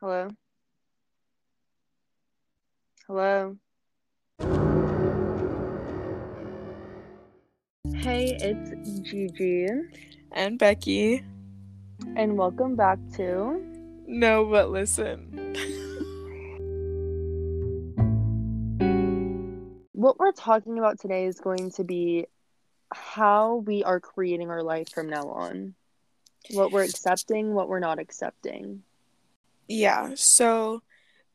Hello? Hello? Hey, it's Gigi, and Becky. and welcome back to. No, but listen. What we're talking about today is going to be how we are creating our life from now on. What we're accepting, what we're not accepting. Yeah, so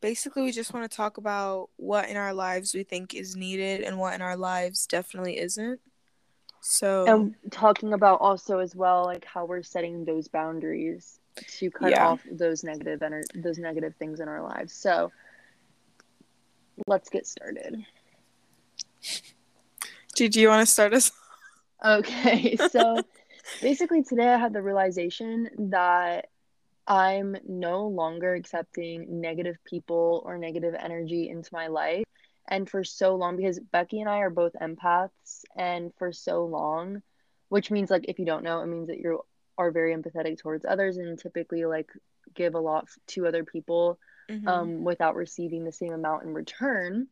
basically, we just want to talk about what in our lives we think is needed and what in our lives definitely isn't. So, And talking about also as well like how we're setting those boundaries to cut Yeah. off those negative ener- those negative things in our lives. So let's get started. Do you want to start us? Okay, so basically today I had the realization that I'm no longer accepting negative people or negative energy into my life. And for so long, because Becky and I are both empaths, and for so long, which means like if you don't know, it means that you are very empathetic towards others and typically like give a lot to other people Mhm. um without receiving the same amount in return.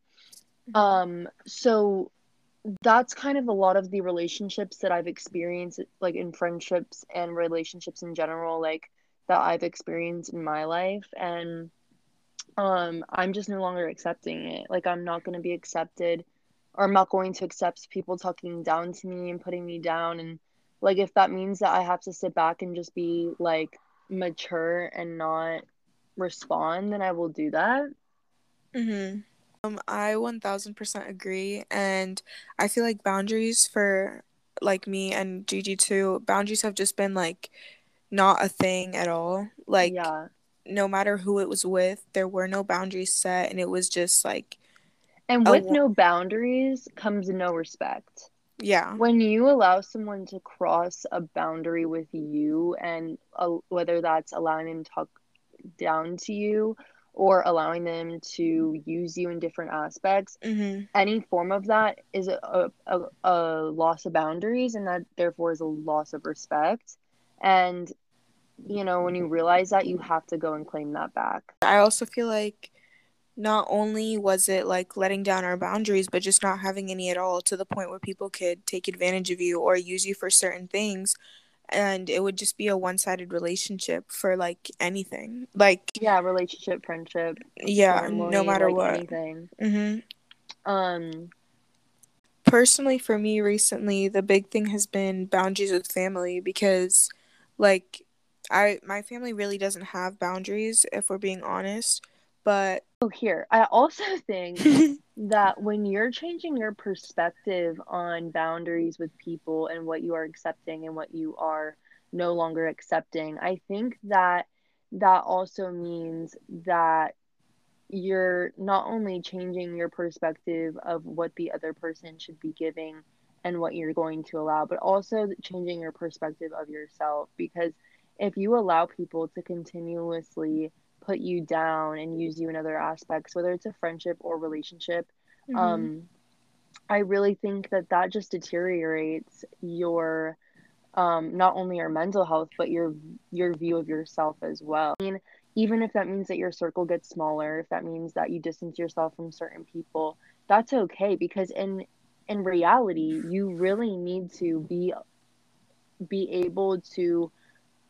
Mhm. Um, so that's kind of a lot of the relationships that I've experienced, like in friendships and relationships in general, like that I've experienced in my life. And um, I'm just no longer accepting it. Like, I'm not going to be accepted, or I'm not going to accept people talking down to me and putting me down. And like, if that means that I have to sit back and just be like mature and not respond, then I will do that. Mm-hmm. Um, I 1000% agree. And I feel like boundaries for like me and Gigi too, boundaries have just been like not a thing at all. Like, yeah. no matter who it was with, there were no boundaries set, and it was just like, And with lo- no boundaries comes no respect. yeah. When you allow someone to cross a boundary with you, and uh, whether that's allowing them to talk down to you or allowing them to use you in different aspects, Mm-hmm. any form of that is a, a, a loss of boundaries, and that therefore is a loss of respect. And, you know, when you realize that, you have to go and claim that back. I also feel like not only was it like letting down our boundaries, but just not having any at all to the point where people could take advantage of you or use you for certain things. And it would just be a one sided relationship for like anything. Like, Yeah, relationship, friendship, yeah, family, no matter like what. anything. hmm Um, Personally, for me recently, the big thing has been boundaries with family because, like, I my family really doesn't have boundaries if we're being honest. But Oh, here. I also think that when you're changing your perspective on boundaries with people and what you are accepting and what you are no longer accepting, I think that that also means that you're not only changing your perspective of what the other person should be giving and what you're going to allow, but also changing your perspective of yourself. Because if you allow people to continuously put you down and use you in other aspects, whether it's a friendship or relationship, Mhm. um, I really think that that just deteriorates your um, not only your mental health but your your view of yourself as well. I mean, even if that means that your circle gets smaller, if that means that you distance yourself from certain people, that's okay because in in reality, you really need to be be able to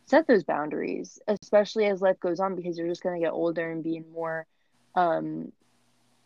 set those boundaries, especially as life goes on because you're just going to get older and be in more um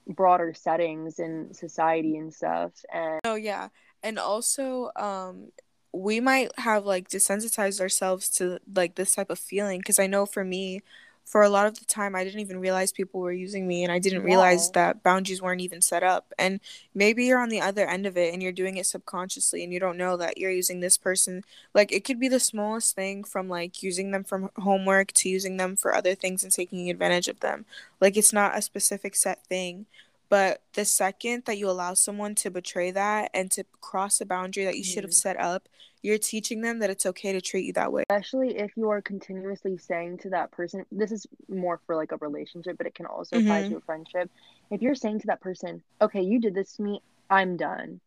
broader settings in society and stuff and Oh yeah. And also, um, we might have like desensitized ourselves to like this type of feeling because I know for me, for a lot of the time I didn't even realize people were using me and I didn't realize Yeah. that boundaries weren't even set up. And maybe you're on the other end of it and you're doing it subconsciously and you don't know that you're using this person. Like it could be the smallest thing from like using them from homework to using them for other things and taking advantage of them. Like it's not a specific set thing. But the second that you allow someone to betray that and to cross a boundary that you should have Mhm. set up, you're teaching them that it's okay to treat you that way. especially if you are continuously saying to that person this is more for like a relationship but it can also apply Mhm. to a friendship if you're saying to that person okay you did this to me i'm done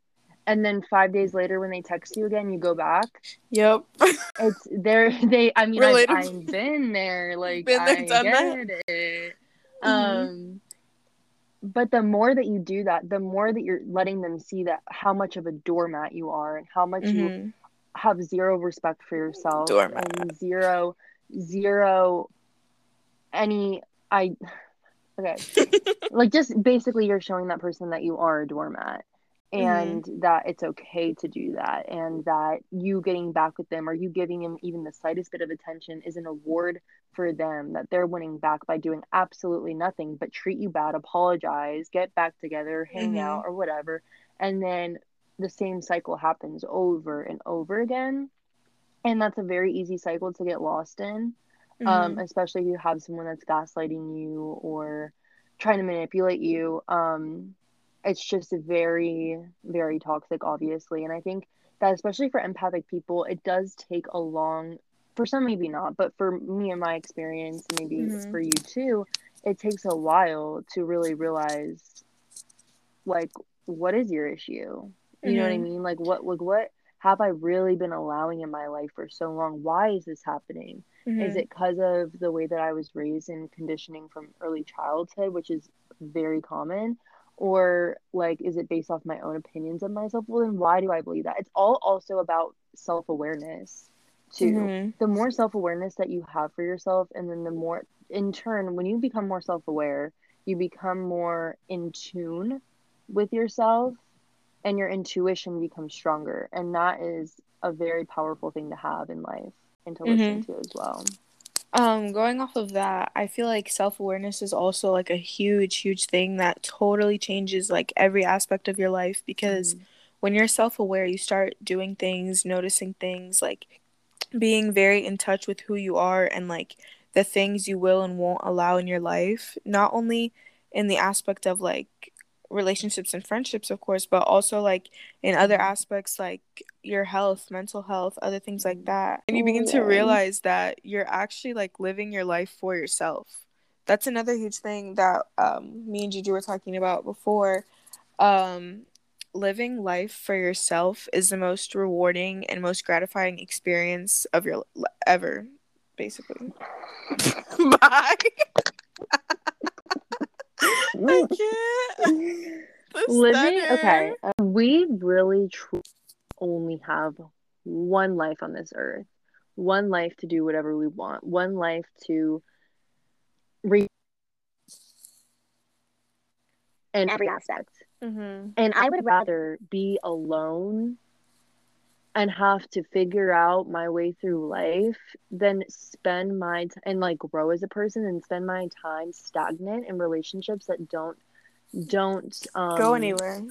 and then five days later when they text you again you go back Yep. it's there they i mean I've, I've been there like Been there, i done get that. it Mhm. um but the more that you do that the more that you're letting them see that how much of a doormat you are and how much you Mhm. Have zero respect for yourself Doormat. and zero zero any i okay like just basically you're showing that person that you are a doormat and that it's okay to do that and that you getting back with them or you giving them even the slightest bit of attention is an award for them that they're winning back by doing absolutely nothing but treat you bad apologize get back together hang Mhm. out or whatever and then the same cycle happens over and over again and that's a very easy cycle to get lost in um, Mhm. especially if you have someone that's gaslighting you or trying to manipulate you. Um, it's just very, very toxic, obviously. And I think that, especially for empathic people, it does take a long, for some, maybe not, but for me and my experience, maybe Mhm. for you too, it takes a while to really realize, like, what is your issue? You know what I Mhm. mean? Like, what, like, what have I really been allowing in my life for so long? Why is this happening? Is Mhm. it because of the way that I was raised and conditioning from early childhood, which is very common? Or like, is it based off my own opinions of myself? Well, then why do I believe that? It's all also about self awareness, too. Mhm. The more self awareness that you have for yourself, and then the more, in turn, when you become more self aware, you become more in tune with yourself and your intuition becomes stronger. And that is a very powerful thing to have in life and to listen Mhm. to as well. Um, going off of that, I feel like self awareness is also like a huge, huge thing that totally changes like every aspect of your life because Mhm. when you're self aware, you start doing things, noticing things, like being very in touch with who you are and like the things you will and won't allow in your life, not only in the aspect of like relationships and friendships, of course, but also like in other Mhm. aspects like your health, mental health, other things like Mhm. that. And you begin to realize that you're actually like living your life for yourself. That's another huge thing that um, me and Gigi were talking about before. Um, living life for yourself is the most rewarding and most gratifying experience of your ever, basically. Bye. I can't. Living, okay, uh, we really truly only have one life on this earth, one life to do whatever we want, one life to reach in every aspect. Mm-hmm. And I would rather be alone and have to figure out my way through life than spend my t- and like grow as a person and spend my time stagnant in relationships that don't don't um Go anywhere.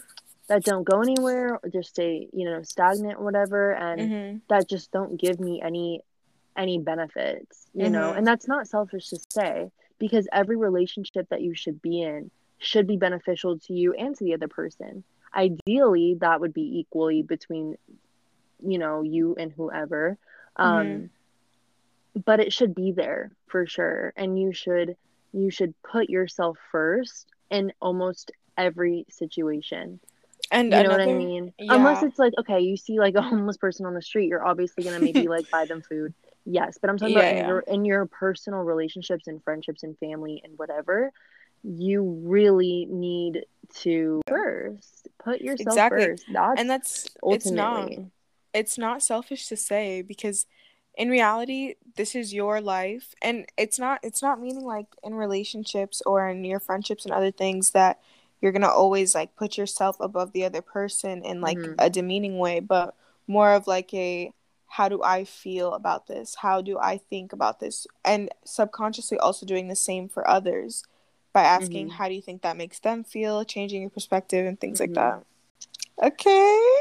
that don't go anywhere or just stay you know stagnant or whatever and Mm-hmm. that just don't give me any any benefits you know Mhm. and that's not selfish to say because every relationship that you should be in should be beneficial to you and to the other person ideally that would be equally between you know you and whoever um Mhm. but it should be there for sure and you should you should put yourself first in almost every situation And you know another, what I mean? Unless it's like, okay, you see like a homeless person on the street, you're obviously gonna maybe like buy them food. Yes, but I'm talking about Yeah, in yeah. your in your personal relationships and friendships and family and whatever, you really need to first put yourself Exactly. first. That's and that's it's not ultimately it's not selfish to say because in reality this is your life and it's not it's not meaning like in relationships or in your friendships and other things that you're gonna always like put yourself above the other person in like Mhm. a demeaning way but more of like a how do i feel about this how do i think about this and subconsciously also doing the same for others by asking Mhm. how do you think that makes them feel changing your perspective and things like Mhm. that okay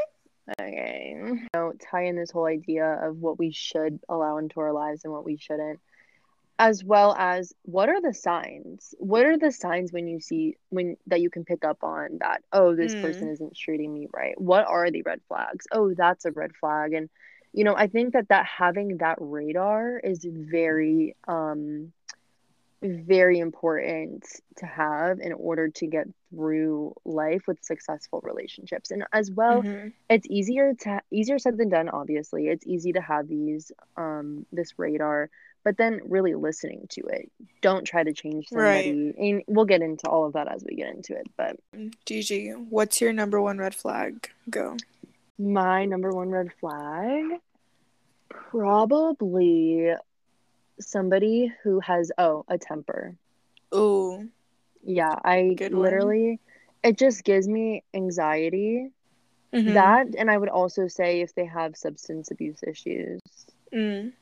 Okay. You know, tie in this whole idea of what we should allow into our lives and what we shouldn't. As well as what are the signs? What are the signs when you see when that you can pick up on that, oh, this person Mm. isn't treating me right? What are the red flags? Oh, that's a red flag. And you know, I think that that having that radar is very um very important to have in order to get through life with successful relationships and as well Mhm. it's easier to easier said than done obviously it's easy to have these um this radar but then really listening to it don't try to change Right. somebody and we'll get into all of that as we get into it but Gigi, what's your number one red flag? Go. my number one red flag probably somebody who has oh a temper Ooh. Yeah, I Good one. literally, it just gives me anxiety. Mhm. That, and I would also say if they have substance abuse issues, Mm.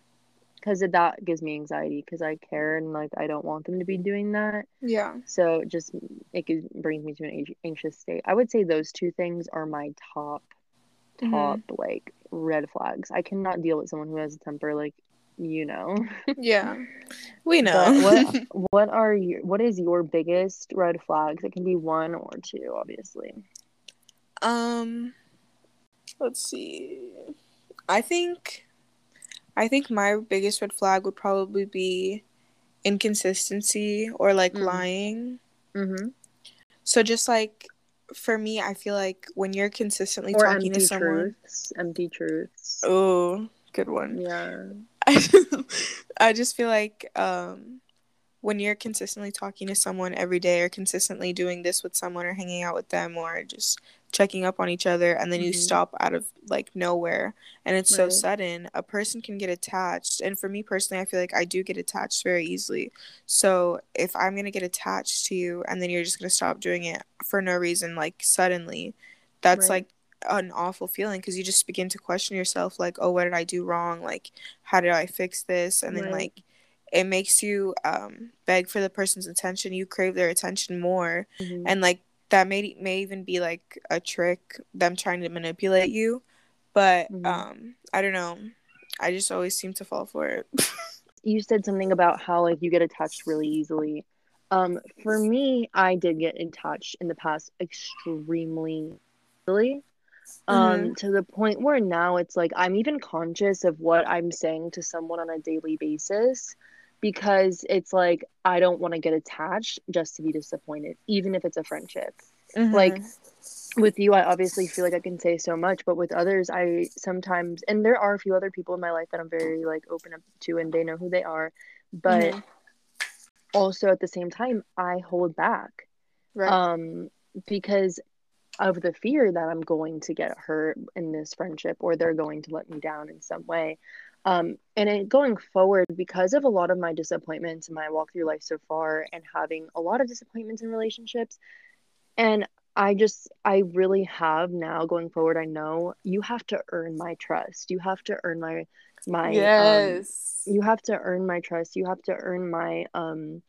because that gives me anxiety because I care and like I don't want them to be doing that. Yeah. So it just it brings me to an anxious state. I would say those two things are my top, Mhm. top like red flags. I cannot deal with someone who has a temper, like you know. Yeah. We know. What what are your what is your biggest red flags? It can be one or two, obviously. Um, let's see. I think, I think my biggest red flag would probably be inconsistency or like Mm. lying. Mm-hmm. So just like for me, I feel like when you're consistently Or talking to someone, truths. Empty truths. oh, good one. Yeah. I, I just feel like um, when you're consistently talking to someone every day or consistently doing this with someone or hanging out with them or just checking up on each other and then you Mhm. stop out of like nowhere and it's so sudden a person can get attached and for me personally i feel like i do get attached very easily so if i'm going to get attached to you and then you're just going to stop doing it for no reason like suddenly that's Right. like an awful feeling because you just begin to question yourself like oh what did i do wrong like how did i fix this and then Right. like it makes you um beg for the person's attention you crave their attention more Mhm. and like that may may even be like a trick them trying to manipulate you but Mhm. um i don't know i just always seem to fall for it you said something about how like you get attached really easily. Um, for me, I did get attached in the past extremely easily. Um, to the point where now it's like I'm even conscious of what I'm saying to someone on a daily basis because it's like I don't want to get attached just to be disappointed, even if it's a friendship. Like Mm-hmm. with you, I obviously feel like I can say so much, but with others, I sometimes, and there are a few other people in my life that I'm very like open up to, and they know who they are. But Mhm. also at the same time, I hold back, right um, because of the fear that I'm going to get hurt in this friendship, or they're going to let me down in some way. Um, and it, going forward, because of a lot of my disappointments in my walk through life so far, and having a lot of disappointments in relationships, and I just, I really have now going forward. I know you have to earn my trust. You have to earn my, my, um, yes you have to earn my trust. You have to earn my, um,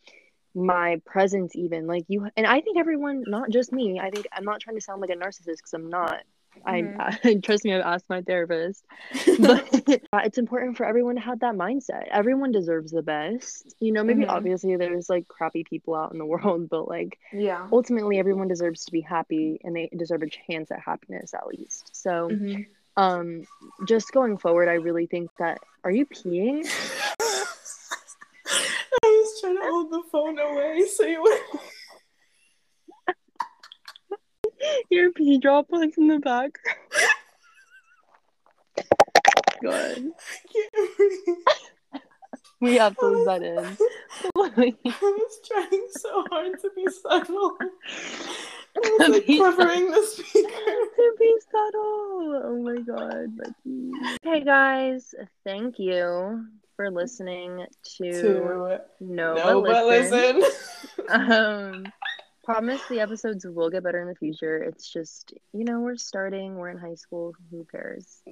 my presence even like you and i think everyone not just me i think i'm not trying to sound like a narcissist because i'm not. Mhm. i trust me i've asked my therapist. But uh, it's important for everyone to have that mindset. Everyone deserves the best. You know maybe Mhm. obviously there's like crappy people out in the world but like yeah. ultimately everyone deserves to be happy and they deserve a chance at happiness at least. So Mhm. um just going forward i really think that are you peeing? I was trying to hold the phone away so you would. your pee droplets in the back good we have to leave that in I was trying so hard to be subtle. I was like Be covering the speaker. to be subtle. Oh my god, Becky. Okay, guys, thank you for listening to, To No, no, but but listen. listen. Um, promise the episodes will get better in the future. It's just, you know, we're starting, we're in high school, who cares?